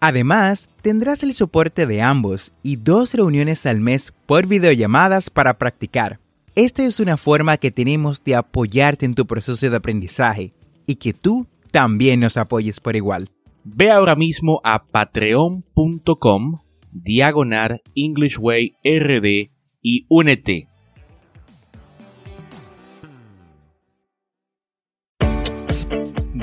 Además, tendrás el soporte de ambos y dos reuniones al mes por videollamadas para practicar. Esta es una forma que tenemos de apoyarte en tu proceso de aprendizaje y que tú también nos apoyes por igual. Ve ahora mismo a patreon.com diagonal English Way RD y únete.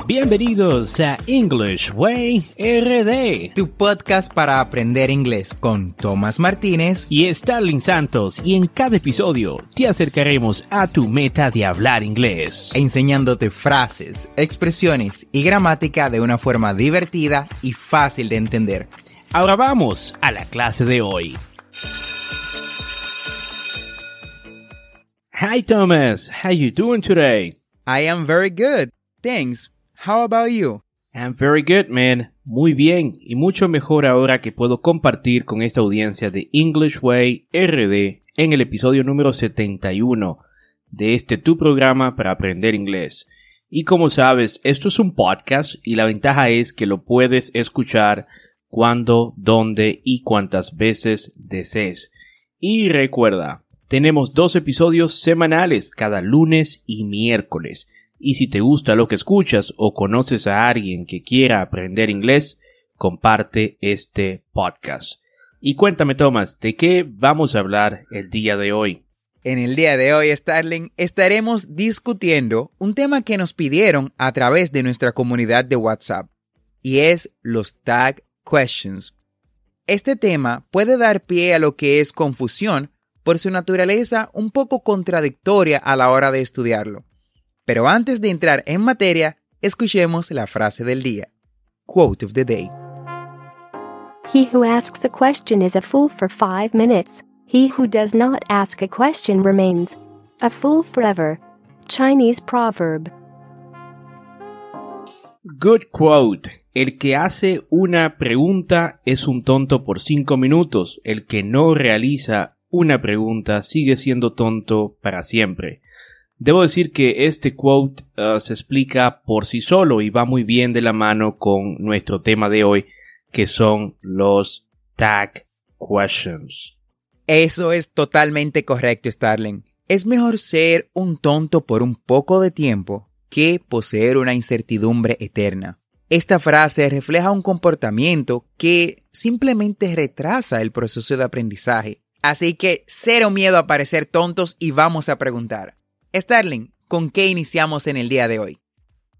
Bienvenidos a English Way RD. Tu podcast para aprender inglés con Tomás Martínez y Starling Santos y en cada episodio te acercaremos a tu meta de hablar inglés. enseñándote frases, expresiones y gramática de una forma divertida y fácil de entender. Ahora vamos a la clase de hoy. Hi Thomas, how you doing today? I am very good. Thanks. How about you? I'm very good, man. Muy bien y mucho mejor ahora que puedo compartir con esta audiencia de English Way RD en el episodio número 71 de este tu programa para aprender inglés. Y como sabes, esto es un podcast y la ventaja es que lo puedes escuchar cuando, dónde y cuántas veces desees. Y recuerda, tenemos dos episodios semanales cada lunes y miércoles. Y si te gusta lo que escuchas o conoces a alguien que quiera aprender inglés, comparte este podcast. Y cuéntame, Thomas, ¿de qué vamos a hablar el día de hoy? En el día de hoy, Starling, estaremos discutiendo un tema que nos pidieron a través de nuestra comunidad de WhatsApp, y es los tag questions. Este tema puede dar pie a lo que es confusión por su naturaleza un poco contradictoria a la hora de estudiarlo. Pero antes de entrar en materia, escuchemos la frase del día. Quote of the day. He who asks a question is a fool for five minutes. He who does not ask a question remains a fool forever. Chinese proverb. Good quote. El que hace una pregunta es un tonto por cinco minutos. El que no realiza una pregunta sigue siendo tonto para siempre. Debo decir que este quote uh, se explica por sí solo y va muy bien de la mano con nuestro tema de hoy, que son los tag questions. Eso es totalmente correcto, Starling. Es mejor ser un tonto por un poco de tiempo que poseer una incertidumbre eterna. Esta frase refleja un comportamiento que simplemente retrasa el proceso de aprendizaje. Así que cero miedo a parecer tontos y vamos a preguntar. Starling, ¿con qué iniciamos en el día de hoy?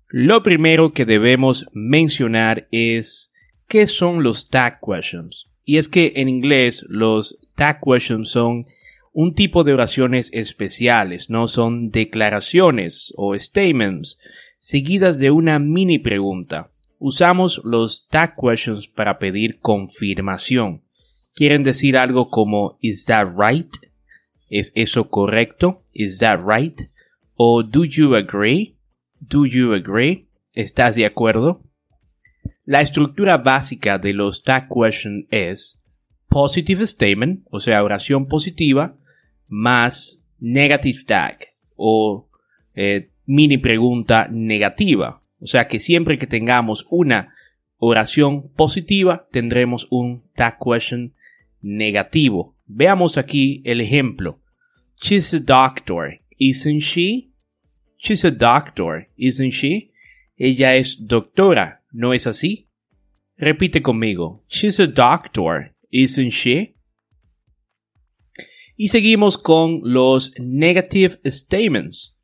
Lo primero que debemos mencionar es qué son los tag questions. Y es que en inglés los tag questions son un tipo de oraciones especiales, no son declaraciones o statements seguidas de una mini pregunta. Usamos los tag questions para pedir confirmación. Quieren decir algo como ¿Is that right? ¿Es eso correcto? ¿Is that right? O ¿Do you agree? ¿Do you agree? ¿Estás de acuerdo? La estructura básica de los tag questions es positive statement, o sea, oración positiva, más negative tag, o eh, mini pregunta negativa. O sea que siempre que tengamos una oración positiva, tendremos un tag question negativo. Veamos aquí el ejemplo. She's a doctor, isn't she? She's a doctor, isn't she? Ella es doctora, ¿no es así? Repite conmigo. She's a doctor, isn't she? Y seguimos con los negative statements.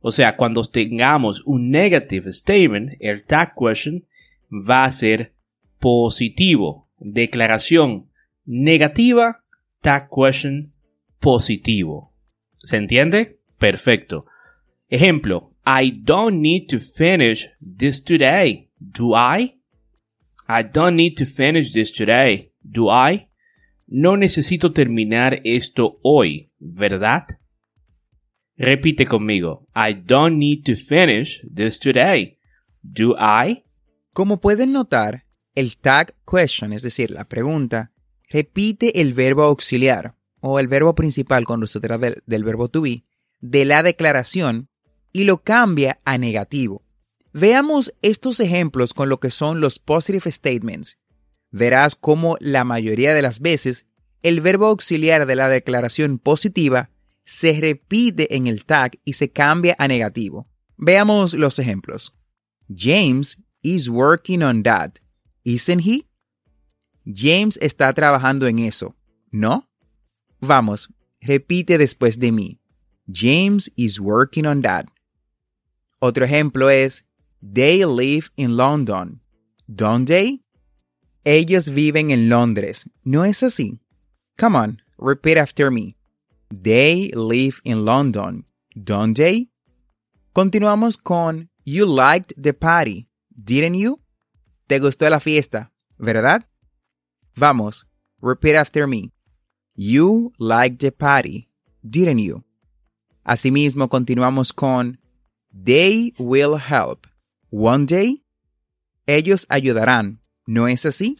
O sea, cuando tengamos un negative statement, el tag question va a ser positivo. Declaración negativa, tag question positivo. ¿Se entiende? Perfecto. Ejemplo, I don't need to finish this today. Do I? I don't need to finish this today. Do I? No necesito terminar esto hoy, ¿verdad? Repite conmigo. I don't need to finish this today. Do I? Como pueden notar, el tag question, es decir, la pregunta, repite el verbo auxiliar o el verbo principal cuando se trata del, del verbo to be de la declaración y lo cambia a negativo. Veamos estos ejemplos con lo que son los positive statements. Verás cómo la mayoría de las veces el verbo auxiliar de la declaración positiva se repite en el tag y se cambia a negativo. Veamos los ejemplos. James is working on that, isn't he? James está trabajando en eso, ¿no? Vamos, repite después de mí. James is working on that. Otro ejemplo es They live in London. Don't they? Ellos viven en Londres. ¿No es así? Come on, repeat after me. They live in London. Don't they? Continuamos con You liked the party, didn't you? ¿Te gustó la fiesta, verdad? Vamos, repeat after me. You liked the party, didn't you? Asimismo, continuamos con They will help. One day, ellos ayudarán. ¿No es así?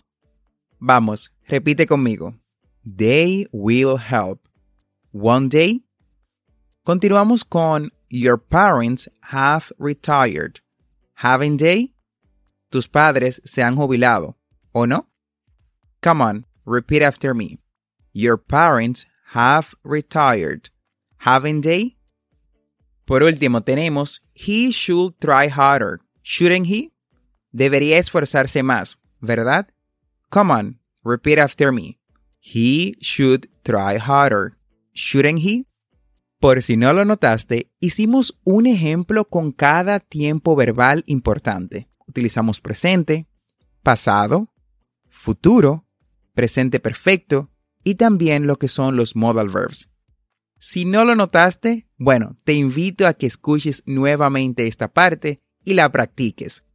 Vamos, repite conmigo. They will help. One day. Continuamos con Your parents have retired. Haven't they? Tus padres se han jubilado, ¿o no? Come on, repeat after me. Your parents have retired. Haven't they? Por último, tenemos He should try harder. Shouldn't he? Debería esforzarse más, ¿verdad? Come on, repeat after me. He should try harder. Shouldn't he? Por si no lo notaste, hicimos un ejemplo con cada tiempo verbal importante. Utilizamos presente, pasado, futuro, presente perfecto y también lo que son los modal verbs. Si no lo notaste, bueno, te invito a que escuches nuevamente esta parte y la practiques.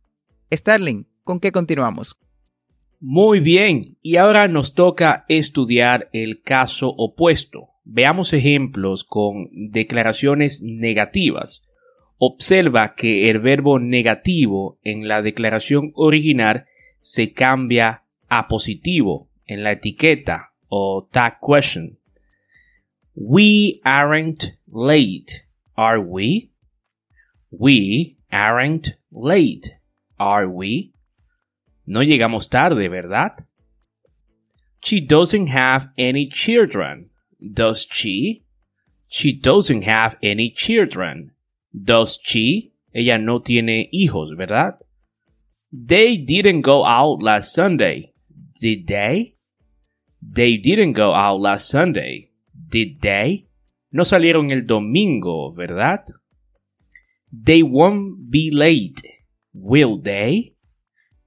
Starling, ¿con qué continuamos? Muy bien, y ahora nos toca estudiar el caso opuesto. Veamos ejemplos con declaraciones negativas. Observa que el verbo negativo en la declaración original se cambia a positivo en la etiqueta o tag question. We aren't late, are we? We aren't late, are we? No llegamos tarde, ¿verdad? She doesn't have any children, does she? She doesn't have any children, does she? Ella no tiene hijos, ¿verdad? They didn't go out last Sunday, did they? They didn't go out last Sunday, did they? No salieron el domingo, ¿verdad? They won't be late, will they?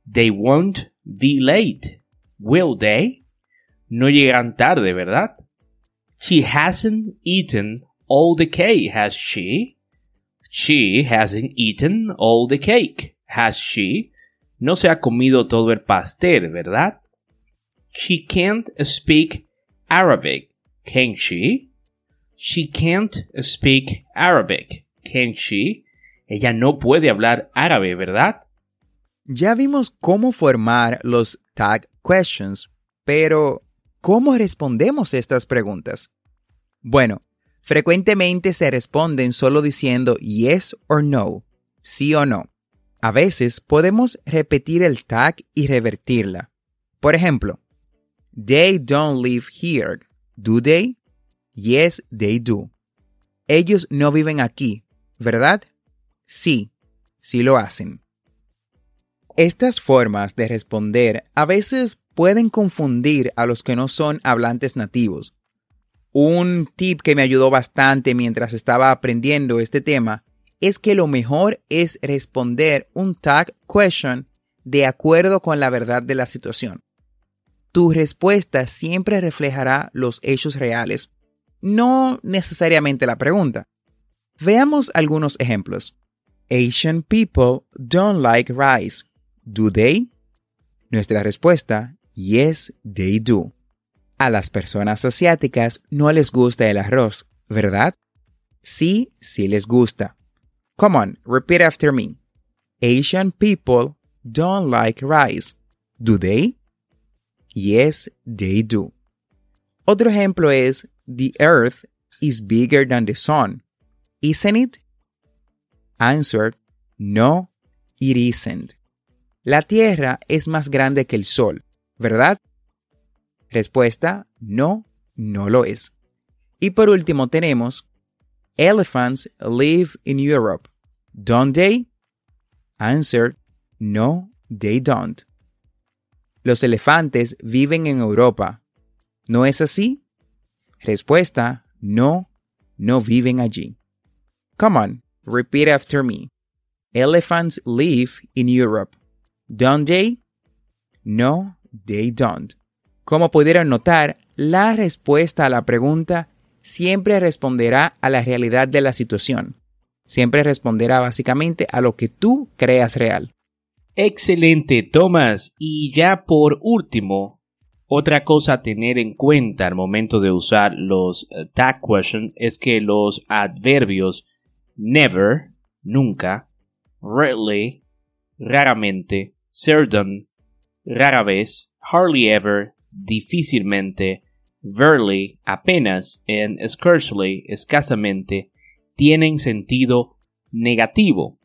They won't be late, will they? No llegan tarde, ¿verdad? She hasn't eaten all the cake, has she? She hasn't eaten all the cake, has she? No se ha comido todo el pastel, ¿verdad? She can't speak Arabic, can she? She can't speak Arabic, can she? Ella no puede hablar árabe, ¿verdad? Ya vimos cómo formar los tag questions, pero ¿cómo respondemos estas preguntas? Bueno, frecuentemente se responden solo diciendo yes or no, sí o no. A veces podemos repetir el tag y revertirla. Por ejemplo, They don't live here, do they? Yes, they do. Ellos no viven aquí, ¿verdad? Sí, sí lo hacen. Estas formas de responder a veces pueden confundir a los que no son hablantes nativos. Un tip que me ayudó bastante mientras estaba aprendiendo este tema es que lo mejor es responder un tag question de acuerdo con la verdad de la situación. Tu respuesta siempre reflejará los hechos reales, no necesariamente la pregunta. Veamos algunos ejemplos. Asian people don't like rice. Do they? Nuestra respuesta, yes, they do. A las personas asiáticas no les gusta el arroz, ¿verdad? Sí, sí les gusta. Come on, repeat after me. Asian people don't like rice. Do they? Yes, they do. Otro ejemplo es The earth is bigger than the sun. Isn't it? Answer: No, it isn't. La Tierra es más grande que el Sol, ¿verdad? Respuesta: No, no lo es. Y por último tenemos Elephants live in Europe. Don't they? Answer: No, they don't. Los elefantes viven en Europa. ¿No es así? Respuesta: No, no viven allí. Come on, repeat after me. Elephants live in Europe. Don't they? No, they don't. Como pudieron notar, la respuesta a la pregunta siempre responderá a la realidad de la situación. Siempre responderá básicamente a lo que tú creas real. Excelente, Thomas. Y ya por último, otra cosa a tener en cuenta al momento de usar los eh, tag questions es que los adverbios never, nunca, rarely, raramente, certain, rara vez, hardly ever, difícilmente, verily, apenas, and scarcely, escasamente, tienen sentido negativo.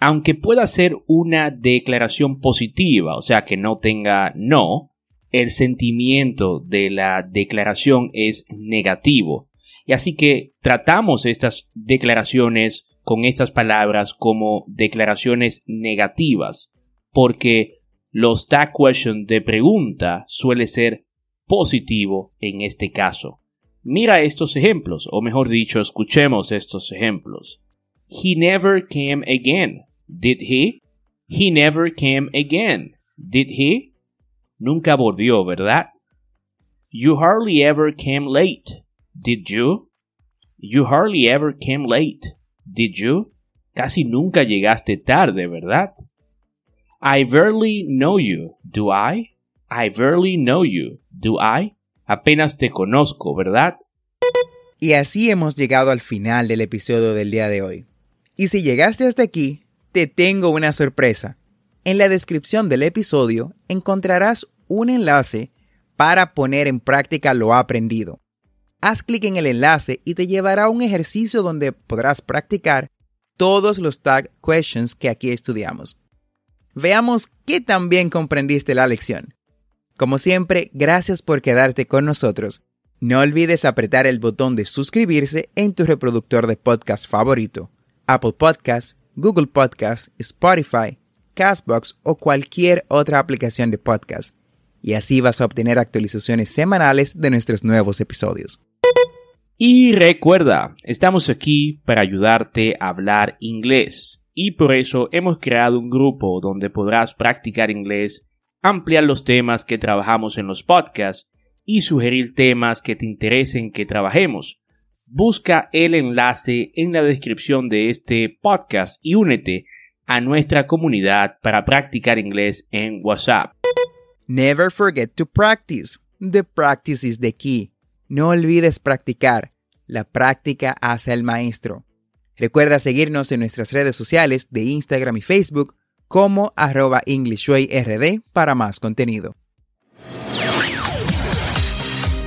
Aunque pueda ser una declaración positiva, o sea que no tenga no, el sentimiento de la declaración es negativo. Y así que tratamos estas declaraciones con estas palabras como declaraciones negativas, porque los tag question de pregunta suele ser positivo en este caso. Mira estos ejemplos, o mejor dicho, escuchemos estos ejemplos. He never came again, did he? He never came again, did he? Nunca volvió, ¿verdad? You hardly ever came late, did you? You hardly ever came late, did you? Casi nunca llegaste tarde, ¿verdad? I barely know you, do I? I barely know you, do I? Apenas te conozco, ¿verdad? Y así hemos llegado al final del episodio del día de hoy. Y si llegaste hasta aquí, te tengo una sorpresa. En la descripción del episodio encontrarás un enlace para poner en práctica lo aprendido. Haz clic en el enlace y te llevará a un ejercicio donde podrás practicar todos los tag questions que aquí estudiamos. Veamos qué tan bien comprendiste la lección. Como siempre, gracias por quedarte con nosotros. No olvides apretar el botón de suscribirse en tu reproductor de podcast favorito, Apple Podcasts, Google Podcasts, Spotify, Castbox o cualquier otra aplicación de podcast. Y así vas a obtener actualizaciones semanales de nuestros nuevos episodios. Y recuerda, estamos aquí para ayudarte a hablar inglés. Y por eso hemos creado un grupo donde podrás practicar inglés ampliar los temas que trabajamos en los podcasts y sugerir temas que te interesen que trabajemos. Busca el enlace en la descripción de este podcast y únete a nuestra comunidad para practicar inglés en WhatsApp. Never forget to practice. The practice is the key. No olvides practicar. La práctica hace al maestro. Recuerda seguirnos en nuestras redes sociales de Instagram y Facebook como arroba EnglishWayRD para más contenido.